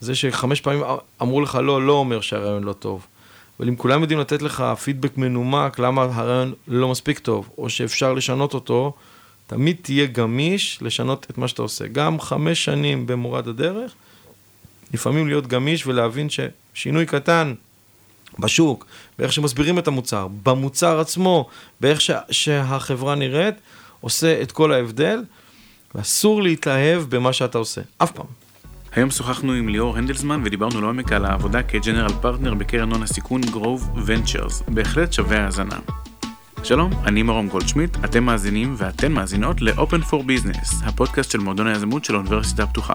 זה שחמש פעמים אמרו לך לא, לא אומר שהרעיון לא טוב. אבל אם כולם יודעים לתת לך פידבק מנומק למה הרעיון לא מספיק טוב, או שאפשר לשנות אותו, תמיד תהיה גמיש לשנות את מה שאתה עושה. גם חמש שנים במורד הדרך, לפעמים להיות גמיש ולהבין ששינוי קטן בשוק, באיך שמסבירים את המוצר, במוצר עצמו, באיך ש- שהחברה נראית, עושה את כל ההבדל, ואסור להתאהב במה שאתה עושה, אף פעם. היום שוחחנו עם ליאור הנדלסמן ודיברנו לעומק על העבודה כ general partner בקרן הון הסיכון Grove Ventures, בהחלט שווה האזנה. שלום, אני מרום גולדשמיט, אתם מאזינים ואתן מאזינות ל-Open for Business, הפודקאסט של מועדון היזמות של האוניברסיטה הפתוחה.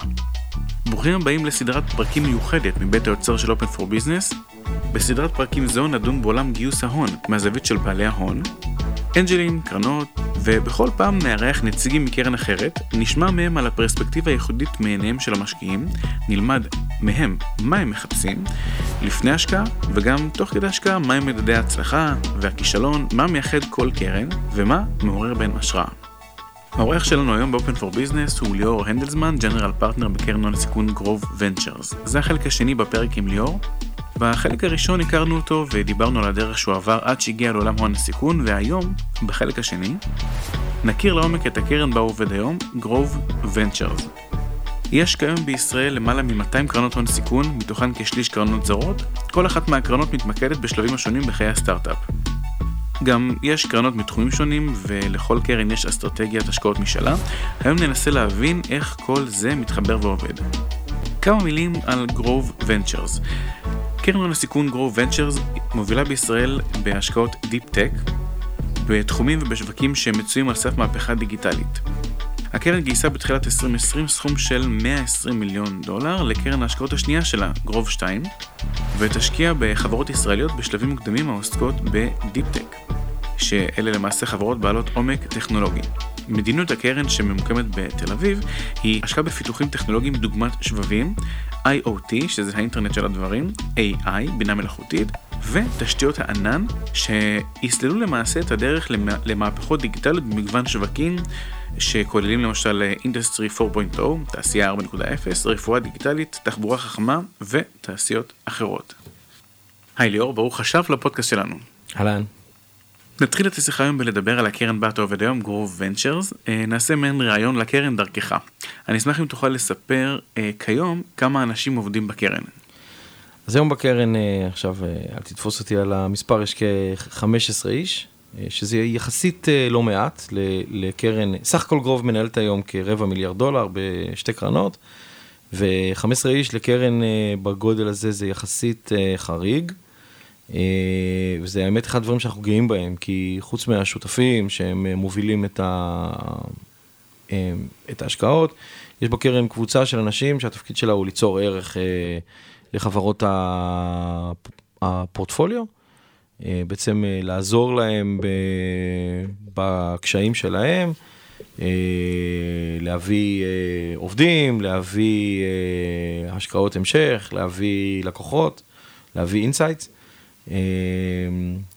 ברוכים הבאים לסדרת פרקים מיוחדת מבית היוצר של Open for Business. בסדרת פרקים זו נדון בעולם גיוס ההון מהזווית של בעלי ההון, אנג'לים, קרנות, ובכל פעם נארח נציגים מקרן אחרת, נשמע מהם על הפרספקטיבה הייחודית מעיניהם של המשקיעים, נלמד מהם מה הם מחפשים, לפני השקעה, וגם תוך כדי השקעה מהם מדדי ההצלחה והכישלון, מה מייחד כל קרן, ומה מעורר בהן השראה. האורח שלנו היום ב Open for Business הוא ליאור הנדלסמן, general partner בקרן הון הסיכון Grove Ventures. זה החלק השני בפרק עם ליאור. בחלק הראשון הכרנו אותו ודיברנו על הדרך שהוא עבר עד שהגיע לעולם הון הסיכון, והיום, בחלק השני, נכיר לעומק את הקרן בה עובד היום, גרוב ונצ'רס. יש כיום בישראל למעלה מ-200 קרנות הון סיכון, מתוכן כשליש קרנות זרות, כל אחת מהקרנות מתמקדת בשלבים השונים בחיי הסטארט-אפ. גם יש קרנות מתחומים שונים, ולכל קרן יש אסטרטגיית השקעות משלה. היום ננסה להבין איך כל זה מתחבר ועובד. כמה מילים על גרוב ונצ'רס. קרן הון הסיכון גרוב ונצ'רס מובילה בישראל בהשקעות deep tech, בתחומים ובשווקים שמצויים על סף מהפכה דיגיטלית. הקרן גייסה בתחילת 2020 סכום של 120 מיליון דולר לקרן ההשקעות השנייה שלה, Grove 2, ותשקיע בחברות ישראליות בשלבים מוקדמים העוסקות ב deep tech, שאלה למעשה חברות בעלות עומק טכנולוגי. מדיניות הקרן שממוקמת בתל אביב היא השקעה בפיתוחים טכנולוגיים דוגמת שבבים, IoT, שזה האינטרנט של הדברים, AI, בינה מלאכותית, ותשתיות הענן, שיסללו למעשה את הדרך למהפכות דיגיטליות במגוון שווקים, שכוללים למשל industry 4.0, תעשייה 4.0, רפואה דיגיטלית, תחבורה חכמה ותעשיות אחרות. היי ליאור, ברוך השב לפודקאסט שלנו. אהלן. נתחיל את השיחה היום בלדבר על הקרן שאתה עובד היום, Grove Ventures. נעשה מעין ראיון לקרן דרכך. אני אשמח אם תוכל לספר אה, כיום כמה אנשים עובדים בקרן. אז היום בקרן, אה, עכשיו, אה, אל תתפוס אותי על המספר, יש כ-15 איש, אה, שזה יחסית אה, לא מעט לקרן, סך הכל גרוב מנהלת היום כרבע מיליארד דולר בשתי קרנות, ו-15 איש לקרן אה, בגודל הזה זה יחסית אה, חריג. אה, וזה האמת אחד הדברים שאנחנו גאים בהם, כי חוץ מהשותפים שהם אה, מובילים את, ה... אה, את ההשקעות, יש בקרן קבוצה של אנשים שהתפקיד שלה הוא ליצור ערך לחברות הפורטפוליו, בעצם לעזור להם בקשיים שלהם, להביא עובדים, להביא השקעות המשך, להביא לקוחות, להביא insights.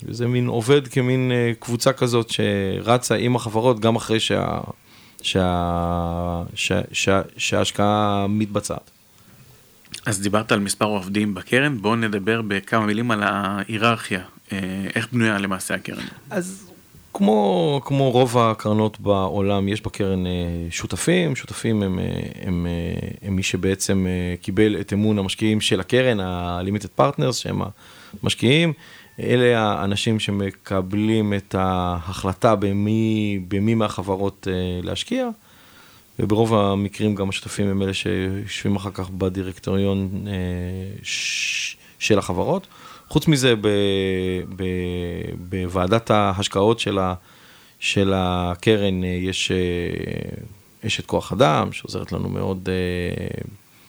וזה מין עובד כמין קבוצה כזאת שרצה עם החברות גם אחרי שה, שה, שה, שה, שההשקעה מתבצעת. אז דיברת על מספר עובדים בקרן, בואו נדבר בכמה מילים על ההיררכיה, איך בנויה למעשה הקרן. אז כמו, כמו רוב הקרנות בעולם, יש בקרן שותפים, שותפים הם, הם, הם, הם מי שבעצם קיבל את אמון המשקיעים של הקרן, ה-Limited Partners, שהם משקיעים, אלה האנשים שמקבלים את ההחלטה במי, במי מהחברות להשקיע, וברוב המקרים גם השותפים הם אלה שיושבים אחר כך בדירקטוריון של החברות. חוץ מזה, ב, ב, בוועדת ההשקעות של, ה, של הקרן יש אשת כוח אדם שעוזרת לנו מאוד,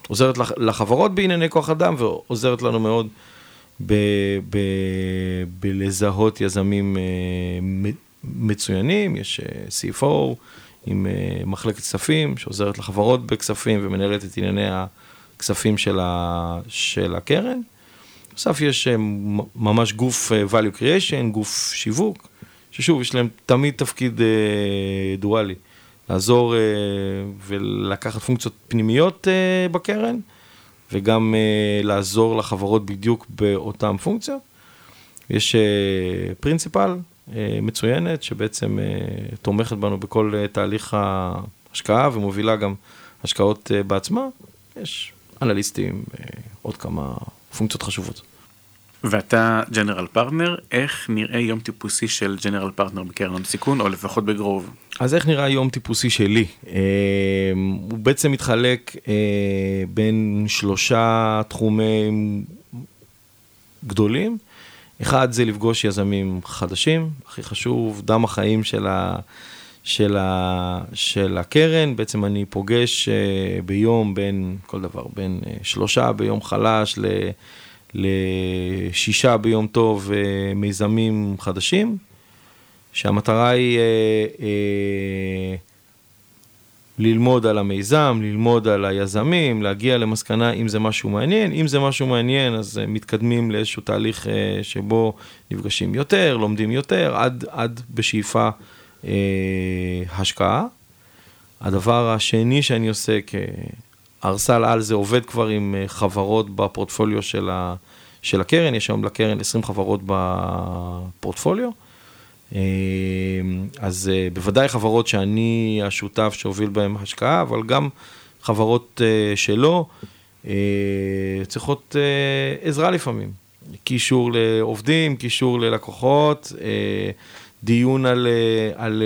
עוזרת לחברות בענייני כוח אדם ועוזרת לנו מאוד בלזהות יזמים מצוינים, יש CFO עם מחלקת כספים שעוזרת לחברות בכספים ומנהלת את ענייני הכספים של, ה, של הקרן. בנוסף יש ממש גוף value creation, גוף שיווק, ששוב, יש להם תמיד תפקיד דואלי, לעזור ולקחת פונקציות פנימיות בקרן, וגם לעזור לחברות בדיוק באותן פונקציות. יש principal מצוינת שבעצם תומכת בנו בכל תהליך ההשקעה ומובילה גם השקעות בעצמה. יש אנליסטים, עוד כמה פונקציות חשובות. ואתה general partner, איך נראה יום טיפוסי של general partner בקרן הון סיכון, או לפחות ב Grove? אז איך נראה יום טיפוסי שלי? אה, הוא בעצם מתחלק אה, בין שלושה תחומים גדולים. אחד זה לפגוש יזמים חדשים, הכי חשוב, דם החיים של, ה, של, ה, של הקרן. בעצם אני פוגש אה, ביום בין, כל דבר, בין שלושה ביום חלש ל... לשישה ביום טוב אה, מיזמים חדשים, שהמטרה היא אה, אה, ללמוד על המיזם, ללמוד על היזמים, להגיע למסקנה אם זה משהו מעניין, אם זה משהו מעניין אז מתקדמים לאיזשהו תהליך שבו נפגשים יותר, לומדים יותר, עד, עד בשאיפה השקעה. הדבר השני שאני עושה ארסל על זה עובד כבר עם אה, חברות בפורטפוליו של, ה, של הקרן, יש היום לקרן 20 חברות בפורטפוליו. אה, אז אה, בוודאי חברות שאני השותף שהוביל בהן השקעה, אבל גם חברות שלא, צריכות עזרה לפעמים. קישור לעובדים, קישור ללקוחות, דיון על, על,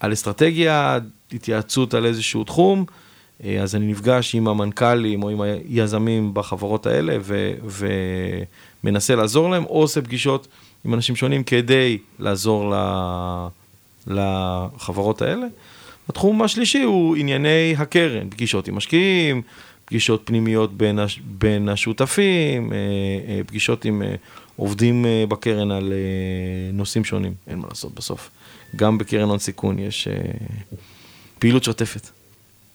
על אסטרטגיה, התייעצות על איזשהו תחום, אה, אז אני נפגש עם המנכ"לים או עם היזמים בחברות האלה ו, ומנסה לעזור להם, או עושה פגישות עם אנשים שונים כדי לעזור לחברות האלה. התחום השלישי הוא ענייני הקרן, פגישות עם משקיעים, פגישות פנימיות בין, הש, בין השותפים, אה, אה, פגישות עם עובדים בקרן על נושאים שונים, אין מה לעשות בסוף. גם בקרן הון סיכון יש פעילות שוטפת.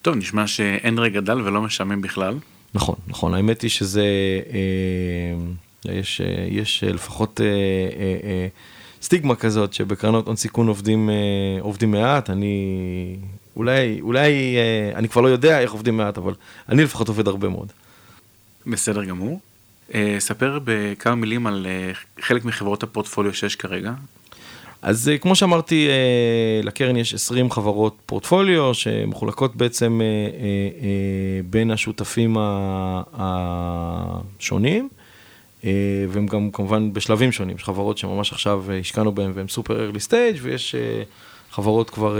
טוב, נשמע שאין רגע דל ולא משעמם בכלל. נכון, נכון, האמת היא שזה, אה, יש, אה, יש לפחות אה, אה, אה, סטיגמה כזאת שבקרנות הון סיכון עובדים, אה, עובדים מעט, אני אולי, אולי, אה, אני כבר לא יודע איך עובדים מעט, אבל אני לפחות עובד הרבה מאוד. בסדר גמור. אה, ספר בכמה מילים על אה, חלק מחברות הפורטפוליו שיש כרגע, אז אה, כמו שאמרתי, אה, לקרן יש 20 חברות פורטפוליו שמחולקות בעצם אה, בין השותפים השונים, והם גם כמובן בשלבים שונים, יש חברות שממש עכשיו השקענו בהן והן סופר ארלי סטייג' ויש חברות כבר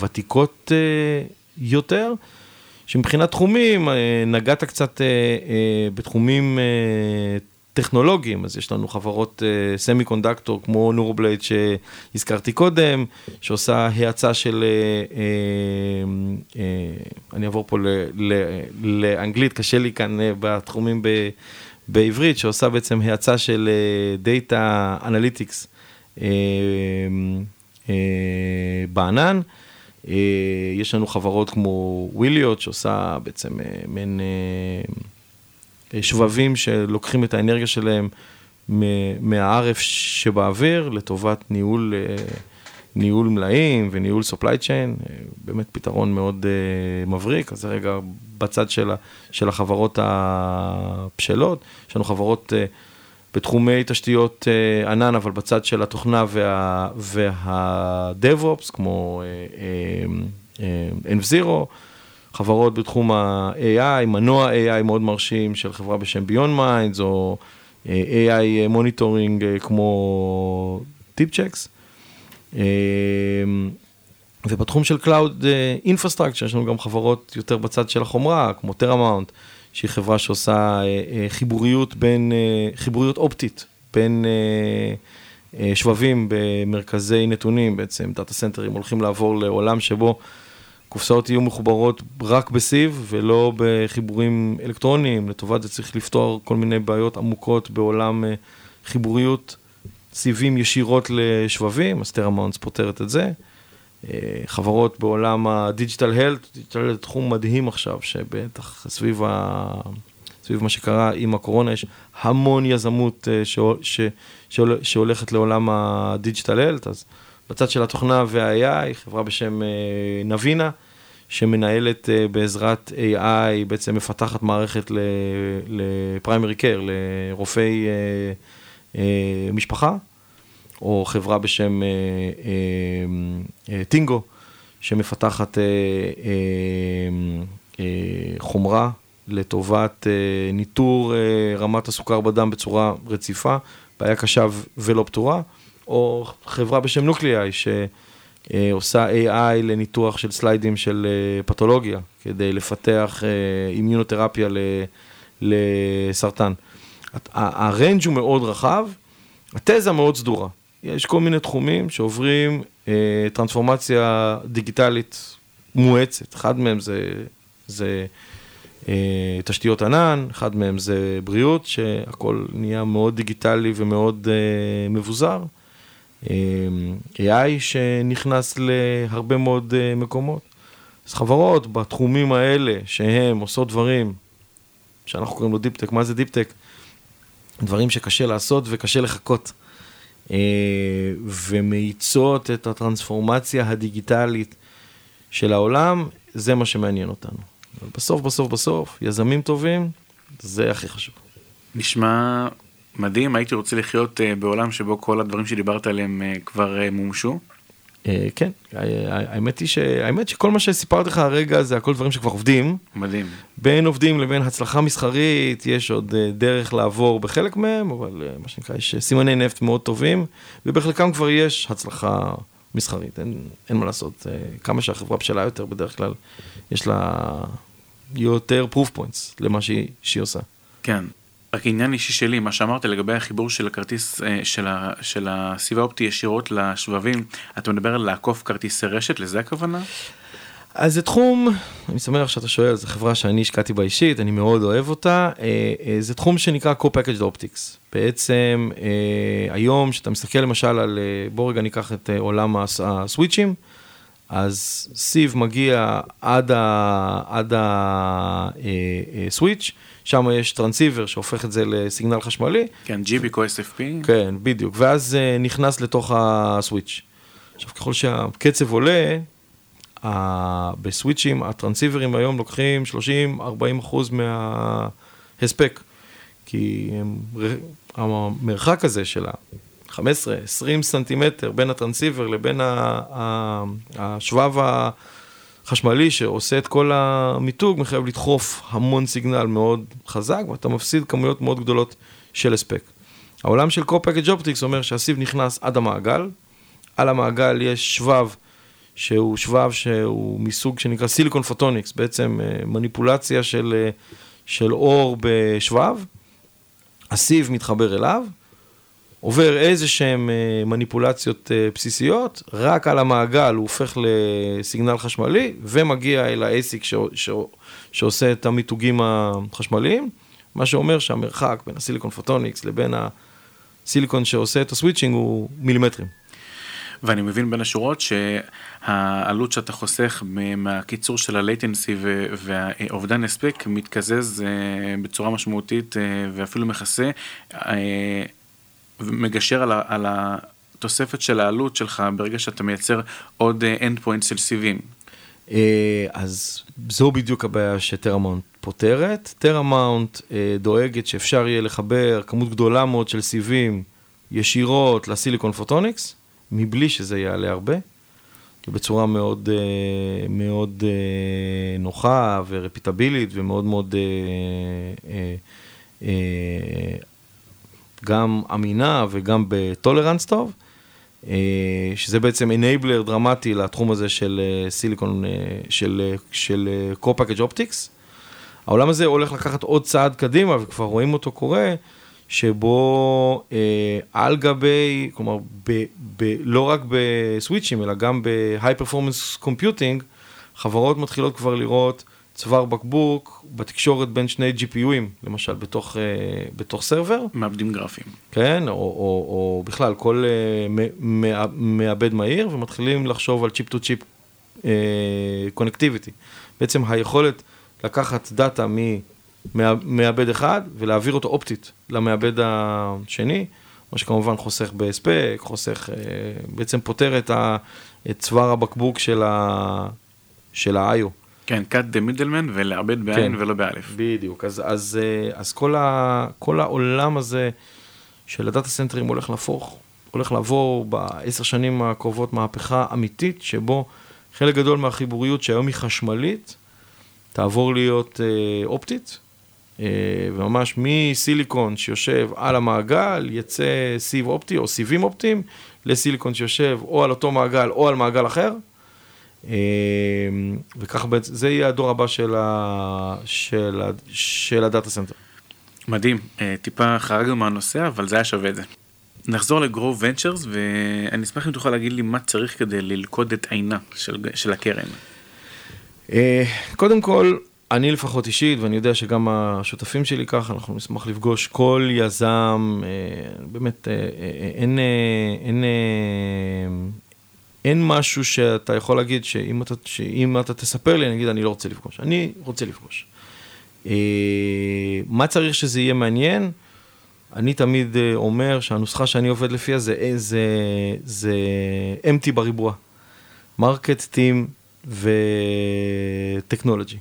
ותיקות יותר. שמבחינת תחומים, נגעת קצת בתחומים טכנולוגיים, אז יש לנו חברות semi uh, conductor כמו NeuroBlade שהזכרתי קודם, שעושה האצה של, uh, uh, uh, אני אעבור פה ל, ל, לאנגלית, קשה לי כאן uh, בתחומים ב, בעברית, שעושה בעצם האצה של דאטה uh, אנליטיקס uh, uh, בענן. Uh, יש לנו חברות כמו וויליוט שעושה בעצם uh, מעין... Uh, שבבים שלוקחים את האנרגיה שלהם מהערף שבאוויר לטובת ניהול, אה, ניהול מלאים וניהול supply chain, אה, באמת פתרון מאוד אה, מבריק, אז זה רגע בצד של, של החברות הבשלות, יש לנו חברות בתחומי תשתיות ענן, אבל בצד של התוכנה וה, וה-DevOps, כמו N0, חברות בתחום ה-AI, מנוע AI מאוד מרשים של חברה בשם Beyond Minds, או אה, AI monitoring אה, כמו טיפצ'קס. אה, ובתחום של Cloud Infrastructure יש לנו גם חברות יותר בצד של החומרה, כמו TerraMount, שהיא חברה שעושה חיבוריות בין, חיבוריות אופטית בין שבבים במרכזי נתונים, בעצם data centerים הולכים לעבור לעולם שבו קופסאות יהיו מחוברות רק בסיב ולא בחיבורים אלקטרוניים, לטובת זה צריך לפתור כל מיני בעיות עמוקות בעולם אה, חיבוריות סיבים ישירות לשבבים, אז TeraMount פותרת את זה. אה, חברות בעולם ה digital health, digital health תחום מדהים עכשיו, שבטח סביב, ה... סביב מה שקרה עם הקורונה יש המון יזמות אה, ש... ש... שהולכת לעולם ה digital health, אז בצד של התוכנה וה-AI, חברה בשם נבינה, שמנהלת uh, בעזרת AI, בעצם מפתחת מערכת לפריימרי קר, לרופאי uh, משפחה, או חברה בשם טינגו, שמפתחת חומרה לטובת uh, ניטור uh, רמת הסוכר בדם בצורה רציפה, בעיה קשה ולא פתורה, או חברה בשם נוקליאי, ש... אה, עושה AI לניתוח של סליידים של אה, פתולוגיה, כדי לפתח אה, אימיונותרפיה לסרטן. הריינג' הוא מאוד רחב, התזה מאוד סדורה. יש כל מיני תחומים שעוברים טרנספורמציה דיגיטלית מואצת. אחד מהם זה, זה תשתיות ענן, אחד מהם זה בריאות, שהכל נהיה מאוד דיגיטלי ומאוד מבוזר. AI שנכנס להרבה מאוד אה, מקומות. אז חברות בתחומים האלה, שהן עושות דברים שאנחנו קוראים לו deep tech, מה זה deep tech? דברים שקשה לעשות וקשה לחקות. אה, ומאיצות את הטרנספורמציה הדיגיטלית של העולם, זה מה שמעניין אותנו. בסוף, בסוף, בסוף, יזמים טובים, זה הכי חשוב. נשמע מדהים, הייתי רוצה לחיות uh, בעולם שבו כל הדברים שדיברת עליהם uh, כבר uh, מומשו. כן, האמת היא שהאמת שכל מה שסיפרתי לך הרגע זה הכל דברים שכבר עובדים. מדהים. בין עובדים לבין הצלחה מסחרית, יש עוד דרך לעבור בחלק מהם, אבל מה שנקרא, יש סימני נפט מאוד טובים, ובחלקם כבר יש הצלחה מסחרית, אין, אין מה לעשות. כמה שהחברה בשלה יותר, בדרך כלל יש לה יותר proof points למה שהיא, שהיא עושה. כן. רק עניין אישי שלי, מה שאמרת לגבי החיבור של הכרטיס, אה, של, ה, של הסיב האופטי ישירות לשבבים, אתה מדבר על לעקוף כרטיסי רשת, לזה הכוונה? אז זה תחום, אני שמח שאתה שואל, זו חברה שאני השקעתי בה אישית, אני מאוד אוהב אותה. אה, אה, זה תחום שנקרא Co-Packaged Optics. בעצם היום, כשאתה מסתכל למשל על, בוא רגע ניקח את עולם הסוויצ'ים, אז סיב מגיע עד הסוויץ', שם יש טרנסיבר שהופך את זה לסיגנל חשמלי. כן, GBCO SFP. כן, בדיוק, ואז uh, נכנס לתוך הסוויץ'. עכשיו, ככל שהקצב עולה, בסוויצ'ים, הטרנסיברים היום לוקחים 30-40 אחוז מההספק, כי הם, המרחק הזה של ה-15-20 סנטימטר בין הטרנסיבר לבין השבב ה... חשמלי שעושה את כל המיתוג, מחייב לדחוף המון סיגנל מאוד חזק, ואתה מפסיד כמויות מאוד גדולות של הספק. העולם של co-package optics אומר שהסיב נכנס עד המעגל, על המעגל יש שבב שהוא שבב שהוא מסוג שנקרא סיליקון פוטוניקס, בעצם אה, מניפולציה של, אה, של אור בשבב, הסיב מתחבר אליו, עובר איזה שהן אה, מניפולציות אה, בסיסיות, רק על המעגל הוא הופך לסיגנל חשמלי, ומגיע אל האסיק ש... ש... שעושה את המיתוגים החשמליים, מה שאומר שהמרחק בין הסיליקון פוטוניקס לבין הסיליקון שעושה את הסוויצ'ינג הוא מילימטרים. ואני מבין בין השורות שהעלות שאתה חוסך מהקיצור של ה-latency והאובדן הספק מתקזז אה, בצורה משמעותית ואפילו מכסה ומגשר על, על התוספת של העלות שלך ברגע שאתה מייצר עוד end uh, point של סיבים. Uh, אז זו בדיוק הבעיה שטרמאונט פותרת. טרמאונט uh, דואגת שאפשר יהיה לחבר כמות גדולה מאוד של סיבים ישירות ל silicon photonics, מבלי שזה יעלה הרבה, בצורה מאוד, מאוד נוחה ורפיטבילית ומאוד מאוד גם אמינה וגם בטולרנס טוב, אה, שזה בעצם אנייבלר דרמטי לתחום הזה של סיליקון, אה, אה, של, של co-package optics. העולם הזה הולך לקחת עוד צעד קדימה, וכבר רואים אותו קורה, שבו אה, על גבי, כלומר, ב, ב, לא רק בסוויצ'ים, אלא גם ב-high performance computing, חברות מתחילות כבר לראות צוואר בקבוק בתקשורת בין שני GPU ים, למשל, בתוך, uh, בתוך server. מעבדים גרפיים. כן, או, או, או בכלל, כל uh, מעבד מהיר, ומתחילים לחשוב על chip to chip connectivity. בעצם היכולת לקחת דאטה ממעבד אחד ולהעביר אותו אופטית למעבד השני, מה שכמובן חוסך בהספק, חוסך, uh, בעצם פותר את צוואר הבקבוק של ה-IO. כן, cut the middleman ולעבד בעין כן. ולא באלף. בדיוק, אז, אז, אה, אז כל, ה, כל העולם הזה של הדאטה סנטרים הולך להפוך, הולך לעבור בעשר שנים הקרובות מהפכה אמיתית, שבו חלק גדול מהחיבוריות שהיום היא חשמלית, תעבור להיות אה, אופטית, אה, וממש מסיליקון שיושב על המעגל, יצא סיב אופטי או סיבים אופטיים, לסיליקון שיושב או על אותו מעגל או על מעגל אחר. אה, וככה בעצם, זה יהיה הדור הבא של, ה, של, ה, של ה data center. מדהים, אה, טיפה חרגנו מהנושא, אבל זה היה שווה את זה. נחזור ל Grove Ventures, ואני אשמח אם תוכל להגיד לי מה צריך כדי ללכוד את עינה של, של הקרן. אה, קודם כל, אני לפחות אישית, ואני יודע שגם השותפים שלי ככה, אנחנו נשמח לפגוש כל יזם, אה, באמת, אין, אין, אה, אין משהו שאתה יכול להגיד שאם אתה, שאם אתה תספר לי, אני אגיד, אני לא רוצה לפגוש. אני רוצה לפגוש. אה, מה צריך שזה יהיה מעניין? אני תמיד אה, אומר שהנוסחה שאני עובד לפיה זה, אה, זה, זה MT בריבוע. market, team ו technology.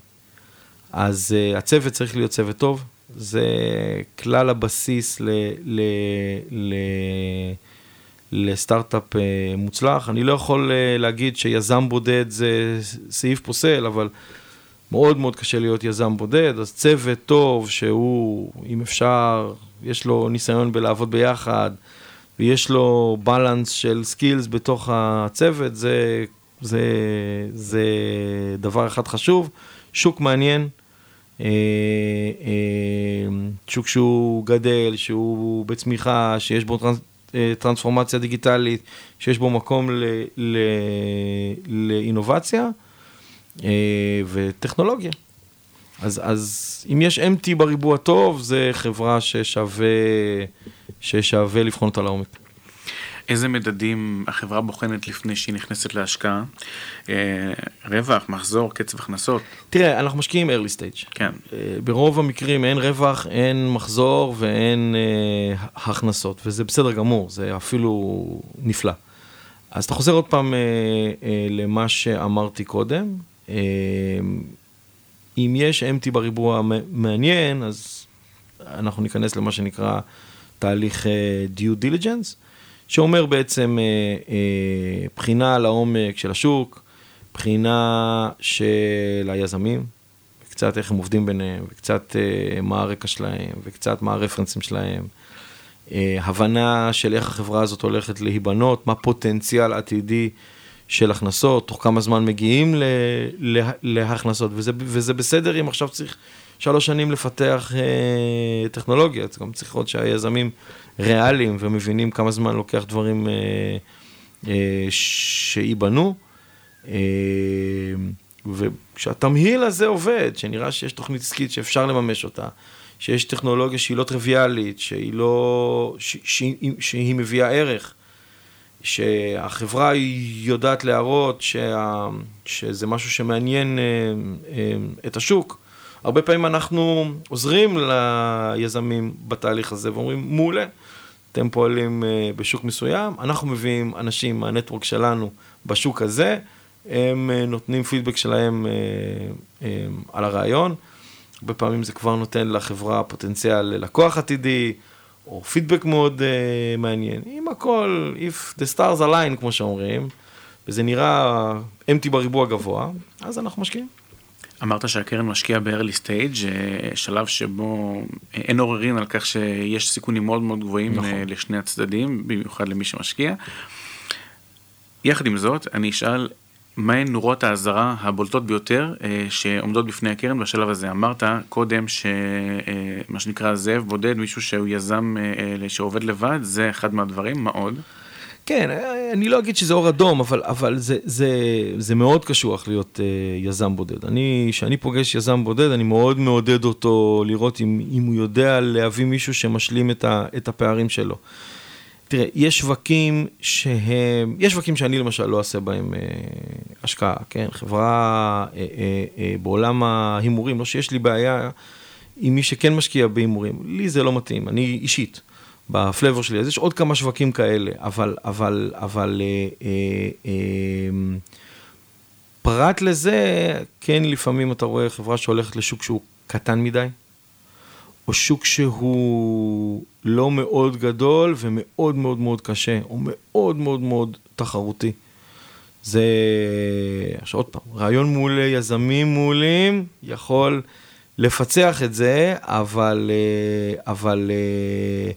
אז uh, הצוות צריך להיות צוות טוב, זה כלל הבסיס ל, ל, ל, לסטארט-אפ uh, מוצלח. אני לא יכול uh, להגיד שיזם בודד זה סעיף פוסל, אבל מאוד מאוד קשה להיות יזם בודד, אז צוות טוב שהוא, אם אפשר, יש לו ניסיון בלעבוד ביחד, ויש לו בלנס של סקילס בתוך הצוות, זה, זה, זה דבר אחד חשוב. שוק מעניין, אה, אה, שוק שהוא גדל, שהוא בצמיחה, שיש בו אה, טרנספורמציה דיגיטלית, שיש בו מקום ל, ל, לאינובציה אה, וטכנולוגיה. אז, אז אם יש MT בריבוע טוב, זה חברה ששווה, ששווה לבחון אותה לעומק. איזה מדדים החברה בוחנת לפני שהיא נכנסת להשקעה? אה, רווח, מחזור, קצב הכנסות? תראה, אנחנו משקיעים early stage. כן. אה, ברוב המקרים אין רווח, אין מחזור ואין אה, הכנסות, וזה בסדר גמור, זה אפילו נפלא. אז אתה חוזר עוד פעם אה, אה, למה שאמרתי קודם. אה, אם יש empty בריבוע מעניין, אז אנחנו ניכנס למה שנקרא תהליך אה, due diligence. שאומר בעצם אה, אה, בחינה לעומק של השוק, בחינה של היזמים, קצת איך הם עובדים ביניהם, וקצת אה, מה הרקע שלהם, וקצת מה הרפרנסים שלהם, אה, הבנה של איך החברה הזאת הולכת להיבנות, מה פוטנציאל עתידי של הכנסות, תוך כמה זמן מגיעים ל, לה, להכנסות, וזה, וזה בסדר אם עכשיו צריך שלוש שנים לפתח אה, טכנולוגיה, זה גם צריך לראות שהיזמים ריאליים ומבינים כמה זמן לוקח דברים אה, אה, שייבנו. אה, וכשהתמהיל הזה עובד, שנראה שיש תוכנית עסקית שאפשר לממש אותה, שיש טכנולוגיה שהיא לא טריוויאלית, שהיא לא... ש, שהיא, שהיא מביאה ערך, שהחברה יודעת להראות שה, שזה משהו שמעניין אה, אה, את השוק, הרבה פעמים אנחנו עוזרים ליזמים בתהליך הזה ואומרים, מעולה, אתם פועלים uh, בשוק מסוים, אנחנו מביאים אנשים מהנטוורק שלנו בשוק הזה, הם uh, נותנים פידבק שלהם um, על הרעיון, הרבה פעמים זה כבר נותן לחברה פוטנציאל ללקוח עתידי, או פידבק מאוד מעניין. אם הכל, if the stars align, כמו שאומרים, וזה נראה empty בריבוע גבוה, אז אנחנו משקיעים. אמרת שהקרן משקיעה ב-early stage, שלב שבו אין עוררין על כך שיש סיכונים מאוד מאוד גבוהים נכון. לשני הצדדים, במיוחד למי שמשקיע. יחד עם זאת, אני אשאל, מהן נורות האזהרה הבולטות ביותר שעומדות בפני הקרן בשלב הזה? אמרת קודם שמה שנקרא זאב בודד, מישהו שהוא יזם שעובד לבד, זה אחד מהדברים, מה עוד? כן, אני לא אגיד שזה אור אדום, אבל, אבל זה, זה, זה מאוד קשוח להיות uh, יזם בודד. אני, כשאני פוגש יזם בודד, אני מאוד מעודד אותו לראות אם, אם הוא יודע להביא מישהו שמשלים את, ה, את הפערים שלו. תראה, יש שווקים שהם, יש שווקים שאני למשל לא אעשה בהם uh, השקעה, כן? חברה uh, uh, uh, בעולם ההימורים, לא שיש לי בעיה עם מי שכן משקיע בהימורים, לי זה לא מתאים, אני אישית. בפלייבור שלי, אז יש עוד כמה שווקים כאלה, אבל, אבל, אבל אה, אה, אה, פרט לזה, כן לפעמים אתה רואה חברה שהולכת לשוק שהוא קטן מדי, או שוק שהוא לא מאוד גדול ומאוד מאוד מאוד קשה, או מאוד מאוד מאוד תחרותי. זה, עכשיו עוד פעם, רעיון מול יזמים מעולים יכול לפצח את זה, אבל, אה, אבל אה,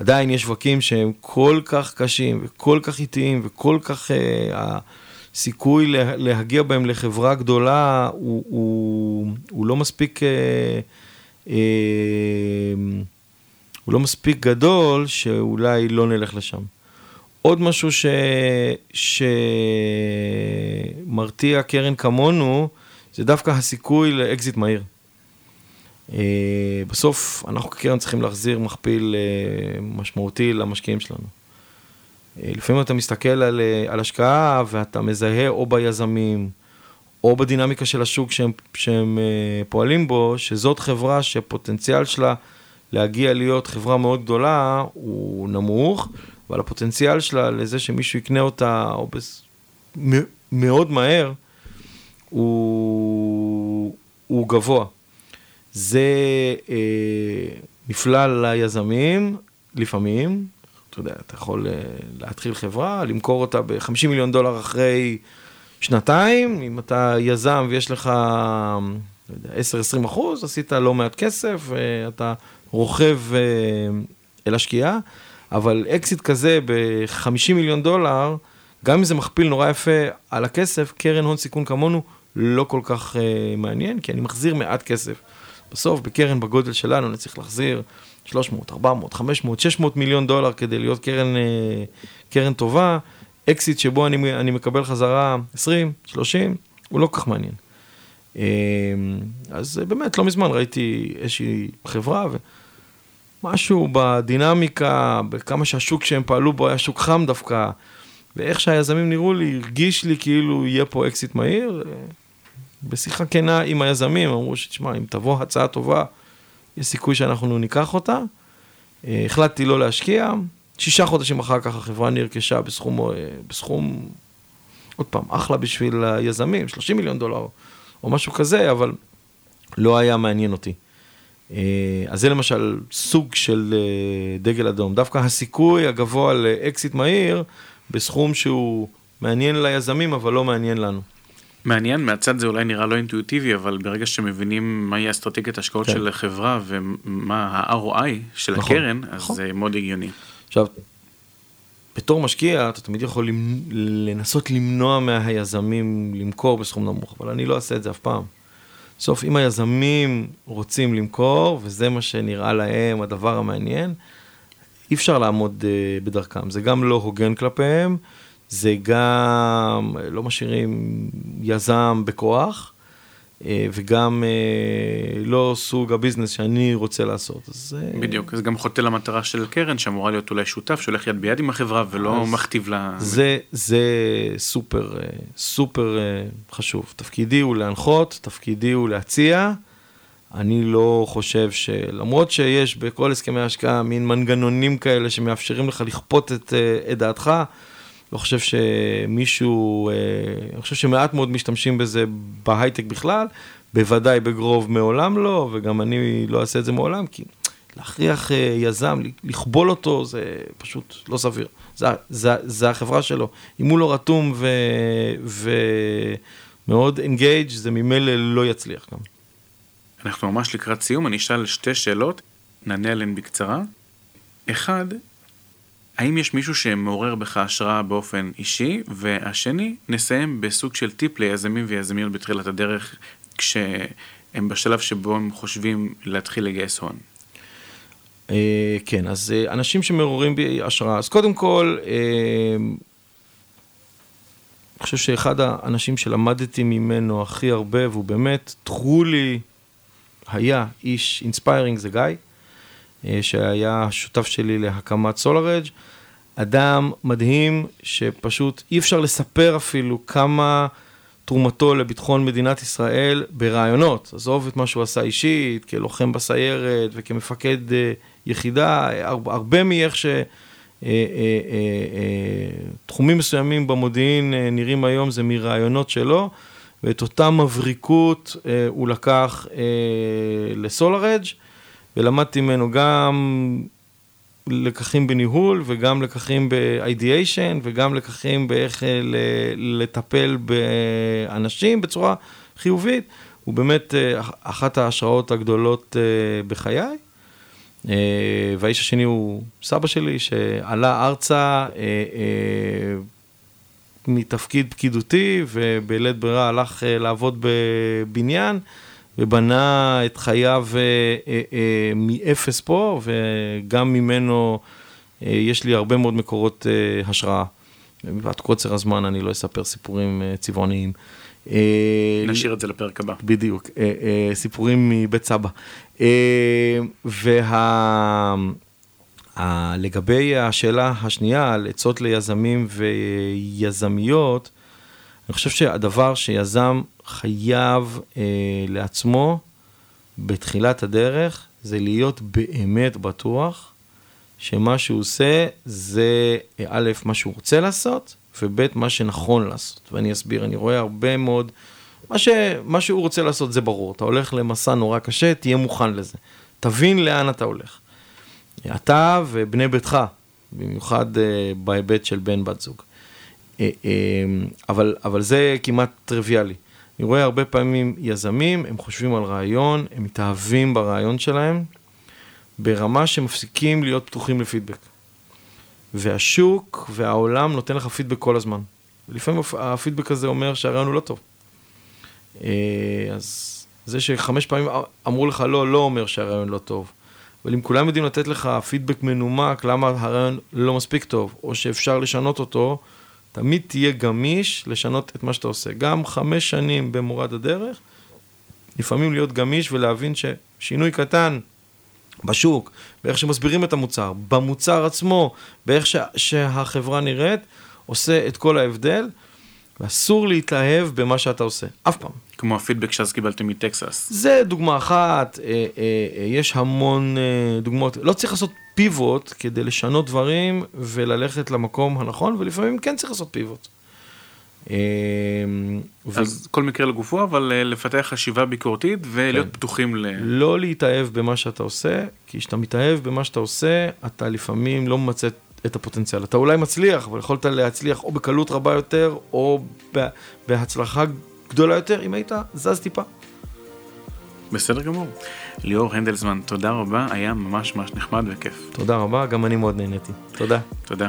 עדיין יש שווקים שהם כל כך קשים וכל כך איטיים וכל כך, אה, הסיכוי להגיע בהם לחברה גדולה הוא, הוא, הוא לא מספיק, הוא לא מספיק גדול שאולי לא נלך לשם. עוד משהו ש... שמרתיע קרן כמונו, זה דווקא הסיכוי לאקזיט מהיר. אה, בסוף אנחנו כקרן צריכים להחזיר מכפיל אה, משמעותי למשקיעים שלנו. אה, לפעמים אתה מסתכל על, על השקעה ואתה מזהה או ביזמים, או בדינמיקה של השוק שהם, שהם פועלים בו, שזאת חברה שפוטנציאל שלה להגיע להיות חברה מאוד גדולה הוא נמוך, אבל הפוטנציאל שלה לזה שמישהו יקנה אותה או בס... מאוד מהר, הוא, הוא גבוה. זה אה, נפלא ליזמים, לפעמים, אתה יודע, אתה יכול אה, להתחיל חברה, למכור אותה ב-50 מיליון דולר אחרי שנתיים, אם אתה יזם ויש לך, לא 10-20 אחוז, עשית לא מעט כסף, ואתה רוכב אה, אל השקיעה. אבל אקזיט כזה ב-50 מיליון דולר, גם אם זה מכפיל נורא יפה על הכסף, קרן הון סיכון כמונו לא כל כך uh, מעניין, כי אני מחזיר מעט כסף. בסוף, בקרן בגודל שלנו, אני צריך להחזיר 300, 400, 500, 600 מיליון דולר כדי להיות קרן, uh, קרן טובה. אקזיט שבו אני, אני מקבל חזרה 20, 30, הוא לא כל כך מעניין. Uh, אז באמת, לא מזמן ראיתי איזושהי חברה, ו... משהו בדינמיקה, בכמה שהשוק שהם פעלו בו היה שוק חם דווקא, ואיך שהיזמים נראו לי, הרגיש לי כאילו יהיה פה אקזיט מהיר. בשיחה כנה עם היזמים, אמרו שתשמע, אם תבוא הצעה טובה, יש סיכוי שאנחנו ניקח אותה. אה, החלטתי לא להשקיע, שישה חודשים אחר כך החברה נרכשה בסכום, אה, בסכום, עוד פעם, אחלה בשביל היזמים, 30 מיליון דולר או משהו כזה, אבל לא היה מעניין אותי. אה, אז זה למשל סוג של דגל אדום. דווקא הסיכוי הגבוה לאקזיט מהיר, בסכום שהוא מעניין ליזמים, אבל לא מעניין לנו. מעניין, מהצד זה אולי נראה לא אינטואיטיבי, אבל ברגע שמבינים מהי אסטרטגיית השקעות כן. של החברה ומה ה-ROI של נכון, הקרן, אז נכון. זה מאוד הגיוני. עכשיו, בתור משקיע, אתה תמיד יכול לנסות למנוע מהיזמים למכור בסכום נמוך, אבל אני לא אעשה את זה אף פעם. בסוף, אם היזמים רוצים למכור, וזה מה שנראה להם הדבר המעניין, אי אפשר לעמוד uh, בדרכם. זה גם לא הוגן כלפיהם, זה גם לא משאירים יזם בכוח. אה, וגם אה, לא סוג הביזנס שאני רוצה לעשות. אז... אה, בדיוק, זה גם חוטא למטרה של קרן שאמורה להיות אולי שותף שהולך יד ביד עם החברה ולא מכתיב לה... זה, זה סופר, סופר חשוב. תפקידי הוא להנחות, תפקידי הוא להציע. אני לא חושב שלמרות שיש בכל הסכמי ההשקעה מין מנגנונים כאלה שמאפשרים לך לכפות את, את דעתך, לא חושב שמישהו, אה, אני חושב שמעט מאוד משתמשים בזה בהייטק בכלל, בוודאי בגרוב מעולם לא, וגם אני לא אעשה את זה מעולם, כי להכריח אה, יזם, לכבול אותו, זה פשוט לא סביר. זה, זה, זה החברה שלו. אם הוא לא רתום ומאוד אינגייג', זה ממילא לא יצליח גם. אנחנו ממש לקראת סיום, אני אשאל שתי שאלות, נענה עליהן בקצרה. אחד, האם יש מישהו שמעורר בך השראה באופן אישי? והשני, נסיים בסוג של טיפ ליזמים ויזמיות בתחילת הדרך, כשהם בשלב שבו הם חושבים להתחיל לגייס הון. אה, כן, אז אה, אנשים שמעוררים בי השראה, אז קודם כל, אה, אני חושב שאחד האנשים שלמדתי ממנו הכי הרבה, והוא באמת truly היה איש inspiring, זה גיא. אה, שהיה השותף שלי להקמת SolarEdge, אדם מדהים שפשוט אי אפשר לספר אפילו כמה תרומתו לביטחון מדינת ישראל ברעיונות. עזוב את מה שהוא עשה אישית, כלוחם בסיירת וכמפקד אה, יחידה, הרבה מאיך ש... אה, תחומים מסוימים במודיעין נראים היום זה מרעיונות שלו, ואת אותה מבריקות הוא לקח לסולר אדג' ולמדתי ממנו גם לקחים בניהול וגם לקחים ב-ideation וגם לקחים באיך אה, לטפל באנשים בצורה חיובית. הוא באמת אה, אחת ההשראות הגדולות אה, בחיי. והאיש השני הוא סבא שלי, שעלה ארצה מתפקיד פקידותי, ובלית ברירה הלך לעבוד בבניין. ובנה את חייו אה, אה, אה, מאפס פה, וגם ממנו יש לי הרבה מאוד מקורות אה, השראה. מפאת קוצר הזמן אני לא אספר סיפורים צבעוניים. נשאיר את זה לפרק הבא. בדיוק, סיפורים מבית סבא. אה, וה... לגבי השאלה השנייה על עצות ליזמים ויזמיות, אני חושב שהדבר שיזם חייב אה, לעצמו בתחילת הדרך, זה להיות באמת בטוח שמה שהוא עושה זה אה, א', מה שהוא רוצה לעשות, וב', מה שנכון לעשות. ואני אסביר, אני רואה הרבה מאוד, מה, ש, מה שהוא רוצה לעשות זה ברור, אתה הולך למסע נורא קשה, תהיה מוכן לזה. תבין לאן אתה הולך. אתה ובני ביתך, במיוחד אה, בהיבט של בן בת זוג. אה, אה, אבל, אבל זה כמעט טריוויאלי. אני רואה הרבה פעמים יזמים, הם חושבים על רעיון, הם מתאהבים ברעיון שלהם, ברמה שמפסיקים להיות פתוחים לפידבק. והשוק והעולם נותן לך פידבק כל הזמן. לפעמים הפידבק הזה אומר שהרעיון הוא לא טוב. אה, אז זה שחמש פעמים אמרו לך לא, לא אומר שהרעיון לא טוב. אבל אם כולם יודעים לתת לך פידבק מנומק למה הרעיון לא מספיק טוב, או שאפשר לשנות אותו, תמיד תהיה גמיש לשנות את מה שאתה עושה. גם חמש שנים במורד הדרך, לפעמים להיות גמיש ולהבין ששינוי קטן בשוק, באיך שמסבירים את המוצר, במוצר עצמו, באיך ש- שהחברה נראית, עושה את כל ההבדל, ואסור להתאהב במה שאתה עושה, אף פעם. כמו הפידבק שאז קיבלתם מטקסס. זה דוגמה אחת, אה, אה, אה, יש המון אה, דוגמאות, לא צריך לעשות פיבוט כדי לשנות דברים וללכת למקום הנכון, ולפעמים כן צריך לעשות פיבוט. אה, אז ו... כל מקרה לגופו, אבל אה, לפתח חשיבה ביקורתית ולהיות כן. פתוחים ל... לא להתאהב במה שאתה עושה, כי כשאתה מתאהב במה שאתה עושה, אתה לפעמים לא ממצה את הפוטנציאל. אתה אולי מצליח, אבל יכולת להצליח או בקלות רבה יותר, או בהצלחה גדולה יותר, אם היית זז טיפה. בסדר גמור. ליאור הנדלזמן, תודה רבה, היה ממש ממש נחמד וכיף. תודה רבה, גם אני מאוד נהניתי. תודה. תודה.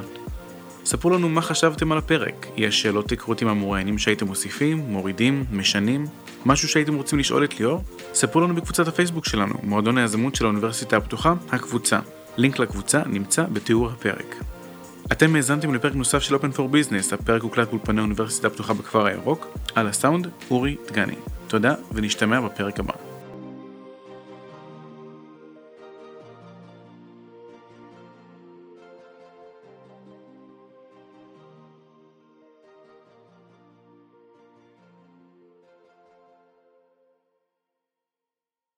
ספרו לנו מה חשבתם על הפרק. יש שאלות היכרות עם המוראיינים שהייתם מוסיפים, מורידים, משנים, משהו שהייתם רוצים לשאול את ליאור? ספרו לנו בקבוצת הפייסבוק שלנו, מועדון היזמות של האוניברסיטה הפתוחה, הקבוצה. לינק לקבוצה נמצא בתיאור הפרק. אתם האזנתם לפרק נוסף של Open for Business, הפרק הוקלט באולפני האוניברסיטה הפתוחה בכפר הירוק, על הסאונד, אורי דגני. תודה, ונשתמע בפרק הבא.